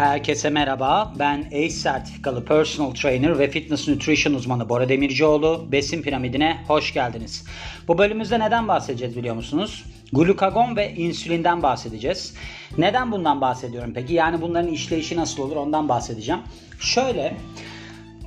Herkese merhaba. Ben ACE sertifikalı personal trainer ve fitness nutrition uzmanı Bora Demircioğlu. Besin piramidine hoş geldiniz. Bu bölümümüzde neden bahsedeceğiz biliyor musunuz? Glukagon ve insülinden bahsedeceğiz. Neden bundan bahsediyorum peki? Yani bunların işleyişi nasıl olur ondan bahsedeceğim. Şöyle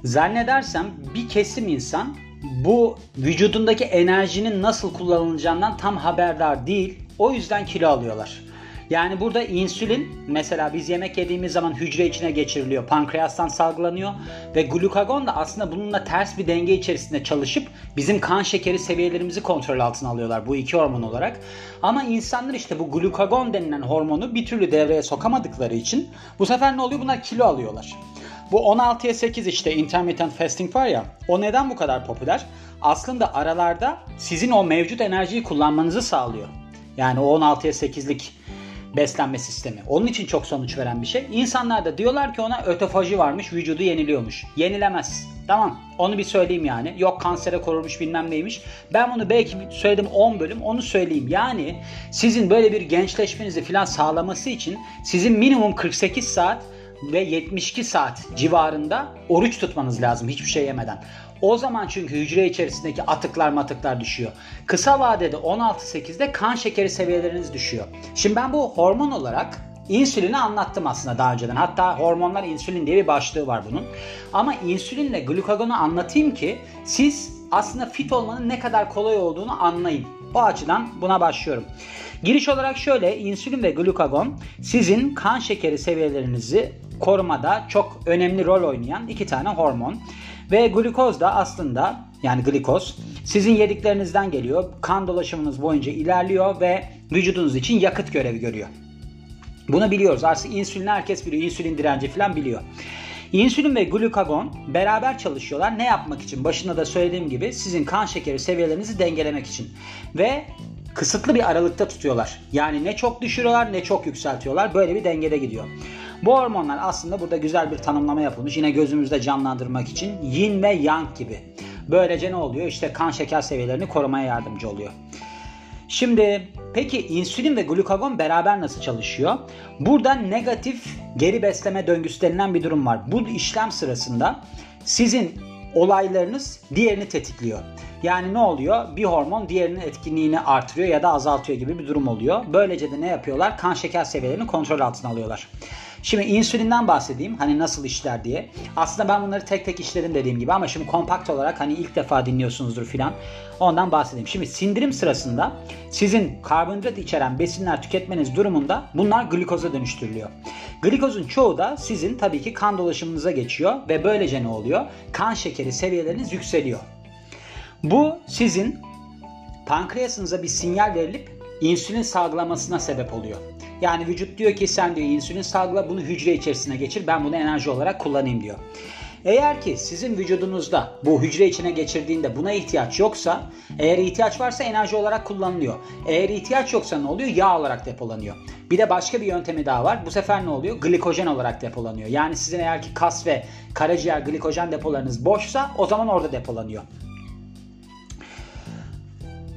zannedersem bir kesim insan bu vücudundaki enerjinin nasıl kullanılacağından tam haberdar değil. O yüzden kilo alıyorlar. Yani burada insülin mesela biz yemek yediğimiz zaman hücre içine geçiriliyor. Pankreastan salgılanıyor ve glukagon da aslında bununla ters bir denge içerisinde çalışıp bizim kan şekeri seviyelerimizi kontrol altına alıyorlar bu iki hormon olarak. Ama insanlar işte bu glukagon denilen hormonu bir türlü devreye sokamadıkları için bu sefer ne oluyor? Bunlar kilo alıyorlar. Bu 16'ya 8 işte intermittent fasting var ya o neden bu kadar popüler? Aslında aralarda sizin o mevcut enerjiyi kullanmanızı sağlıyor. Yani o 16'ya 8'lik beslenme sistemi. Onun için çok sonuç veren bir şey. İnsanlar da diyorlar ki ona ötofaji varmış, vücudu yeniliyormuş. Yenilemez. Tamam onu bir söyleyeyim yani. Yok kansere korurmuş bilmem neymiş. Ben bunu belki söyledim 10 bölüm onu söyleyeyim. Yani sizin böyle bir gençleşmenizi falan sağlaması için sizin minimum 48 saat ve 72 saat civarında oruç tutmanız lazım hiçbir şey yemeden. O zaman çünkü hücre içerisindeki atıklar matıklar düşüyor. Kısa vadede 16-8'de kan şekeri seviyeleriniz düşüyor. Şimdi ben bu hormon olarak insülini anlattım aslında daha önceden. Hatta hormonlar insülin diye bir başlığı var bunun. Ama insülinle glukagonu anlatayım ki siz aslında fit olmanın ne kadar kolay olduğunu anlayın. O açıdan buna başlıyorum. Giriş olarak şöyle insülin ve glukagon sizin kan şekeri seviyelerinizi korumada çok önemli rol oynayan iki tane hormon. Ve glukoz da aslında yani glikoz sizin yediklerinizden geliyor. Kan dolaşımınız boyunca ilerliyor ve vücudunuz için yakıt görevi görüyor. Bunu biliyoruz. Aslında insülin herkes biliyor. İnsülin direnci falan biliyor. İnsülin ve glukagon beraber çalışıyorlar. Ne yapmak için? Başında da söylediğim gibi sizin kan şekeri seviyelerinizi dengelemek için. Ve kısıtlı bir aralıkta tutuyorlar. Yani ne çok düşürüyorlar ne çok yükseltiyorlar. Böyle bir dengede gidiyor. Bu hormonlar aslında burada güzel bir tanımlama yapılmış. Yine gözümüzde canlandırmak için yin ve yang gibi. Böylece ne oluyor? İşte kan şeker seviyelerini korumaya yardımcı oluyor. Şimdi peki insülin ve glukagon beraber nasıl çalışıyor? Burada negatif geri besleme döngüsü denilen bir durum var. Bu işlem sırasında sizin olaylarınız diğerini tetikliyor. Yani ne oluyor? Bir hormon diğerinin etkinliğini artırıyor ya da azaltıyor gibi bir durum oluyor. Böylece de ne yapıyorlar? Kan şeker seviyelerini kontrol altına alıyorlar. Şimdi insülinden bahsedeyim. Hani nasıl işler diye. Aslında ben bunları tek tek işledim dediğim gibi ama şimdi kompakt olarak hani ilk defa dinliyorsunuzdur filan. Ondan bahsedeyim. Şimdi sindirim sırasında sizin karbonhidrat içeren besinler tüketmeniz durumunda bunlar glikoza dönüştürülüyor. Glikozun çoğu da sizin tabii ki kan dolaşımınıza geçiyor ve böylece ne oluyor? Kan şekeri seviyeleriniz yükseliyor. Bu sizin pankreasınıza bir sinyal verilip insülin salgılamasına sebep oluyor. Yani vücut diyor ki sen diyor insülin salgıla bunu hücre içerisine geçir ben bunu enerji olarak kullanayım diyor. Eğer ki sizin vücudunuzda bu hücre içine geçirdiğinde buna ihtiyaç yoksa, eğer ihtiyaç varsa enerji olarak kullanılıyor. Eğer ihtiyaç yoksa ne oluyor? Yağ olarak depolanıyor. Bir de başka bir yöntemi daha var. Bu sefer ne oluyor? Glikojen olarak depolanıyor. Yani sizin eğer ki kas ve karaciğer glikojen depolarınız boşsa o zaman orada depolanıyor.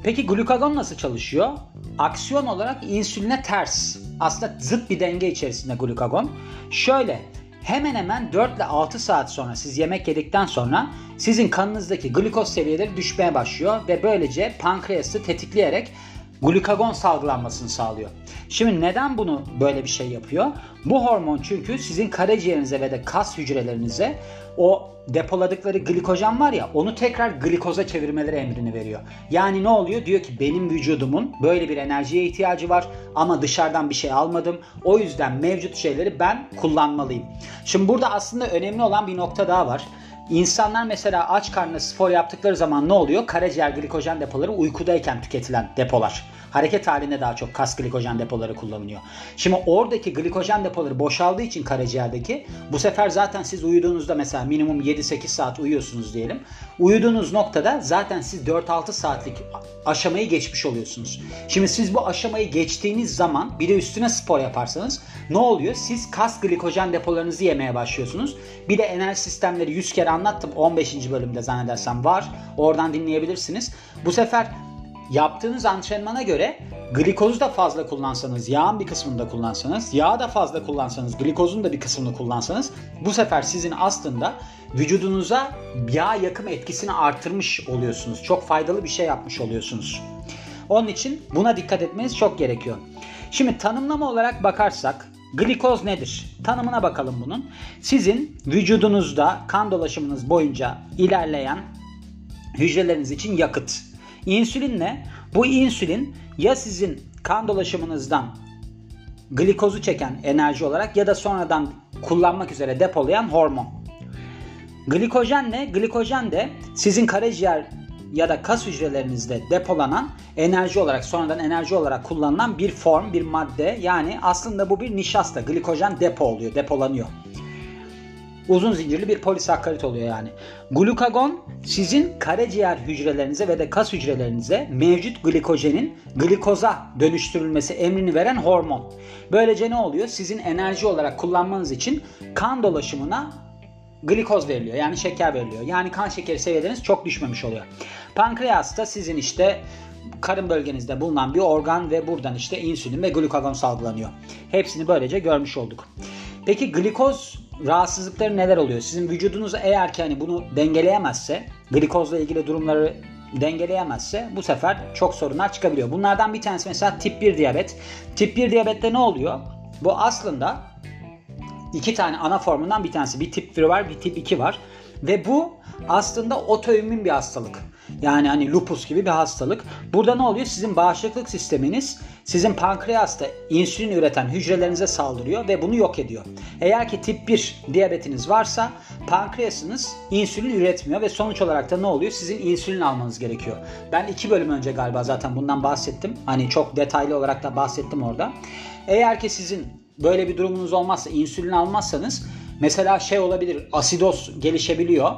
Peki glukagon nasıl çalışıyor? Aksiyon olarak insüline ters. Aslında zıt bir denge içerisinde glukagon. Şöyle hemen hemen 4 ile 6 saat sonra siz yemek yedikten sonra sizin kanınızdaki glikoz seviyeleri düşmeye başlıyor ve böylece pankreası tetikleyerek glukagon salgılanmasını sağlıyor. Şimdi neden bunu böyle bir şey yapıyor? Bu hormon çünkü sizin karaciğerinize ve de kas hücrelerinize o depoladıkları glikojen var ya onu tekrar glikoza çevirmeleri emrini veriyor. Yani ne oluyor? Diyor ki benim vücudumun böyle bir enerjiye ihtiyacı var ama dışarıdan bir şey almadım. O yüzden mevcut şeyleri ben kullanmalıyım. Şimdi burada aslında önemli olan bir nokta daha var. İnsanlar mesela aç karnına spor yaptıkları zaman ne oluyor? Karaciğer glikojen depoları uykudayken tüketilen depolar. Hareket halinde daha çok kas glikojen depoları kullanılıyor. Şimdi oradaki glikojen depoları boşaldığı için karaciğerdeki bu sefer zaten siz uyuduğunuzda mesela minimum 7-8 saat uyuyorsunuz diyelim. Uyuduğunuz noktada zaten siz 4-6 saatlik aşamayı geçmiş oluyorsunuz. Şimdi siz bu aşamayı geçtiğiniz zaman bir de üstüne spor yaparsanız ne oluyor? Siz kas glikojen depolarınızı yemeye başlıyorsunuz. Bir de enerji sistemleri 100 kere anlattım 15. bölümde zannedersem var. Oradan dinleyebilirsiniz. Bu sefer yaptığınız antrenmana göre glikozu da fazla kullansanız, yağın bir kısmını da kullansanız, yağı da fazla kullansanız, glikozun da bir kısmını kullansanız bu sefer sizin aslında vücudunuza yağ yakım etkisini artırmış oluyorsunuz. Çok faydalı bir şey yapmış oluyorsunuz. Onun için buna dikkat etmeniz çok gerekiyor. Şimdi tanımlama olarak bakarsak glikoz nedir? Tanımına bakalım bunun. Sizin vücudunuzda kan dolaşımınız boyunca ilerleyen hücreleriniz için yakıt. İnsülin ne? Bu insülin ya sizin kan dolaşımınızdan glikozu çeken enerji olarak ya da sonradan kullanmak üzere depolayan hormon. Glikojen ne? Glikojen de sizin karaciğer ya da kas hücrelerinizde depolanan enerji olarak sonradan enerji olarak kullanılan bir form, bir madde. Yani aslında bu bir nişasta. Glikojen depo oluyor, depolanıyor. Uzun zincirli bir polisakkarit oluyor yani. Glukagon sizin karaciğer hücrelerinize ve de kas hücrelerinize mevcut glikojenin glikoza dönüştürülmesi emrini veren hormon. Böylece ne oluyor? Sizin enerji olarak kullanmanız için kan dolaşımına glikoz veriliyor. Yani şeker veriliyor. Yani kan şekeri seviyeleriniz çok düşmemiş oluyor. Pankreas da sizin işte karın bölgenizde bulunan bir organ ve buradan işte insülin ve glukagon salgılanıyor. Hepsini böylece görmüş olduk. Peki glikoz rahatsızlıkları neler oluyor? Sizin vücudunuz eğer ki hani bunu dengeleyemezse, glikozla ilgili durumları dengeleyemezse bu sefer çok sorunlar çıkabiliyor. Bunlardan bir tanesi mesela tip 1 diyabet. Tip 1 diyabette ne oluyor? Bu aslında iki tane ana formundan bir tanesi. Bir tip 1 var, bir tip 2 var. Ve bu aslında otoimmün bir hastalık. Yani hani lupus gibi bir hastalık. Burada ne oluyor? Sizin bağışıklık sisteminiz sizin pankreasta insülin üreten hücrelerinize saldırıyor ve bunu yok ediyor. Eğer ki tip 1 diyabetiniz varsa pankreasınız insülin üretmiyor ve sonuç olarak da ne oluyor? Sizin insülin almanız gerekiyor. Ben iki bölüm önce galiba zaten bundan bahsettim. Hani çok detaylı olarak da bahsettim orada. Eğer ki sizin böyle bir durumunuz olmazsa insülin almazsanız mesela şey olabilir asidoz gelişebiliyor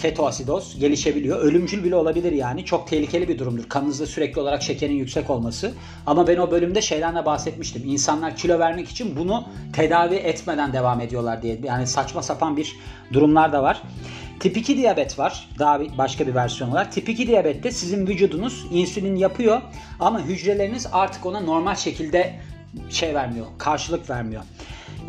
ketoasidoz gelişebiliyor. Ölümcül bile olabilir yani. Çok tehlikeli bir durumdur. Kanınızda sürekli olarak şekerin yüksek olması. Ama ben o bölümde şeyden de bahsetmiştim. İnsanlar kilo vermek için bunu tedavi etmeden devam ediyorlar diye. Yani saçma sapan bir durumlar da var. Tip 2 diyabet var. Daha bir, başka bir versiyon var. Tip 2 diyabette sizin vücudunuz insülin yapıyor ama hücreleriniz artık ona normal şekilde şey vermiyor, karşılık vermiyor.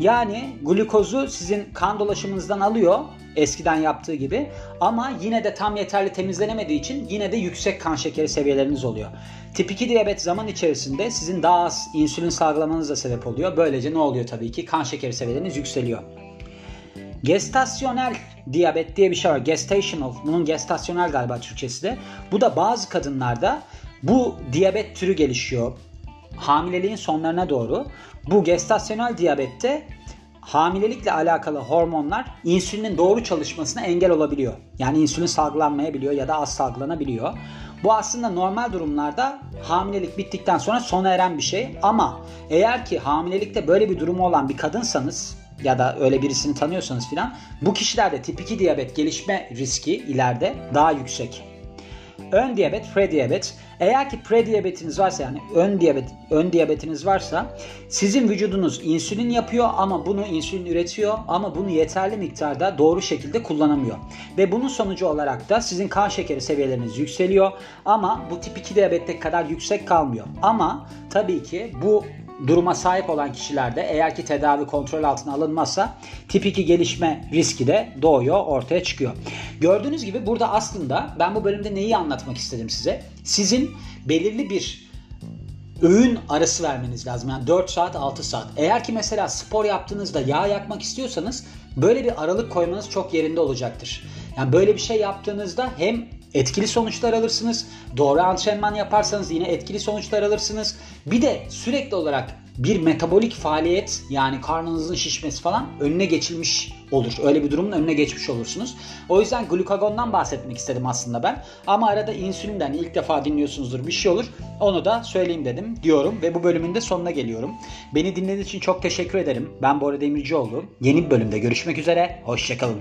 Yani glukozu sizin kan dolaşımınızdan alıyor eskiden yaptığı gibi ama yine de tam yeterli temizlenemediği için yine de yüksek kan şekeri seviyeleriniz oluyor. Tip 2 diyabet zaman içerisinde sizin daha az insülin salgılamanız da sebep oluyor. Böylece ne oluyor tabii ki? Kan şekeri seviyeleriniz yükseliyor. Gestasyonel diyabet diye bir şey var. Gestational. Bunun gestasyonel galiba Türkçesi de. Bu da bazı kadınlarda bu diyabet türü gelişiyor. Hamileliğin sonlarına doğru. Bu gestasyonel diyabette hamilelikle alakalı hormonlar insülinin doğru çalışmasına engel olabiliyor. Yani insülin salgılanmayabiliyor ya da az salgılanabiliyor. Bu aslında normal durumlarda hamilelik bittikten sonra sona eren bir şey. Ama eğer ki hamilelikte böyle bir durumu olan bir kadınsanız ya da öyle birisini tanıyorsanız filan bu kişilerde tip 2 diyabet gelişme riski ileride daha yüksek. Ön diyabet, prediyabet. Eğer ki prediyabetiniz varsa yani ön diyabet, ön diyabetiniz varsa sizin vücudunuz insülin yapıyor ama bunu insülin üretiyor ama bunu yeterli miktarda doğru şekilde kullanamıyor. Ve bunun sonucu olarak da sizin kan şekeri seviyeleriniz yükseliyor ama bu tip 2 diyabetteki kadar yüksek kalmıyor. Ama tabii ki bu duruma sahip olan kişilerde eğer ki tedavi kontrol altına alınmazsa tip 2 gelişme riski de doğuyor, ortaya çıkıyor. Gördüğünüz gibi burada aslında ben bu bölümde neyi anlatmak istedim size? Sizin belirli bir öğün arası vermeniz lazım. Yani 4 saat 6 saat. Eğer ki mesela spor yaptığınızda yağ yakmak istiyorsanız böyle bir aralık koymanız çok yerinde olacaktır. Yani böyle bir şey yaptığınızda hem etkili sonuçlar alırsınız. Doğru antrenman yaparsanız yine etkili sonuçlar alırsınız. Bir de sürekli olarak bir metabolik faaliyet yani karnınızın şişmesi falan önüne geçilmiş olur. Öyle bir durumun önüne geçmiş olursunuz. O yüzden glukagondan bahsetmek istedim aslında ben. Ama arada insülinden ilk defa dinliyorsunuzdur bir şey olur. Onu da söyleyeyim dedim diyorum ve bu bölümün de sonuna geliyorum. Beni dinlediğiniz için çok teşekkür ederim. Ben Bora Demircioğlu. Yeni bir bölümde görüşmek üzere. Hoşçakalın.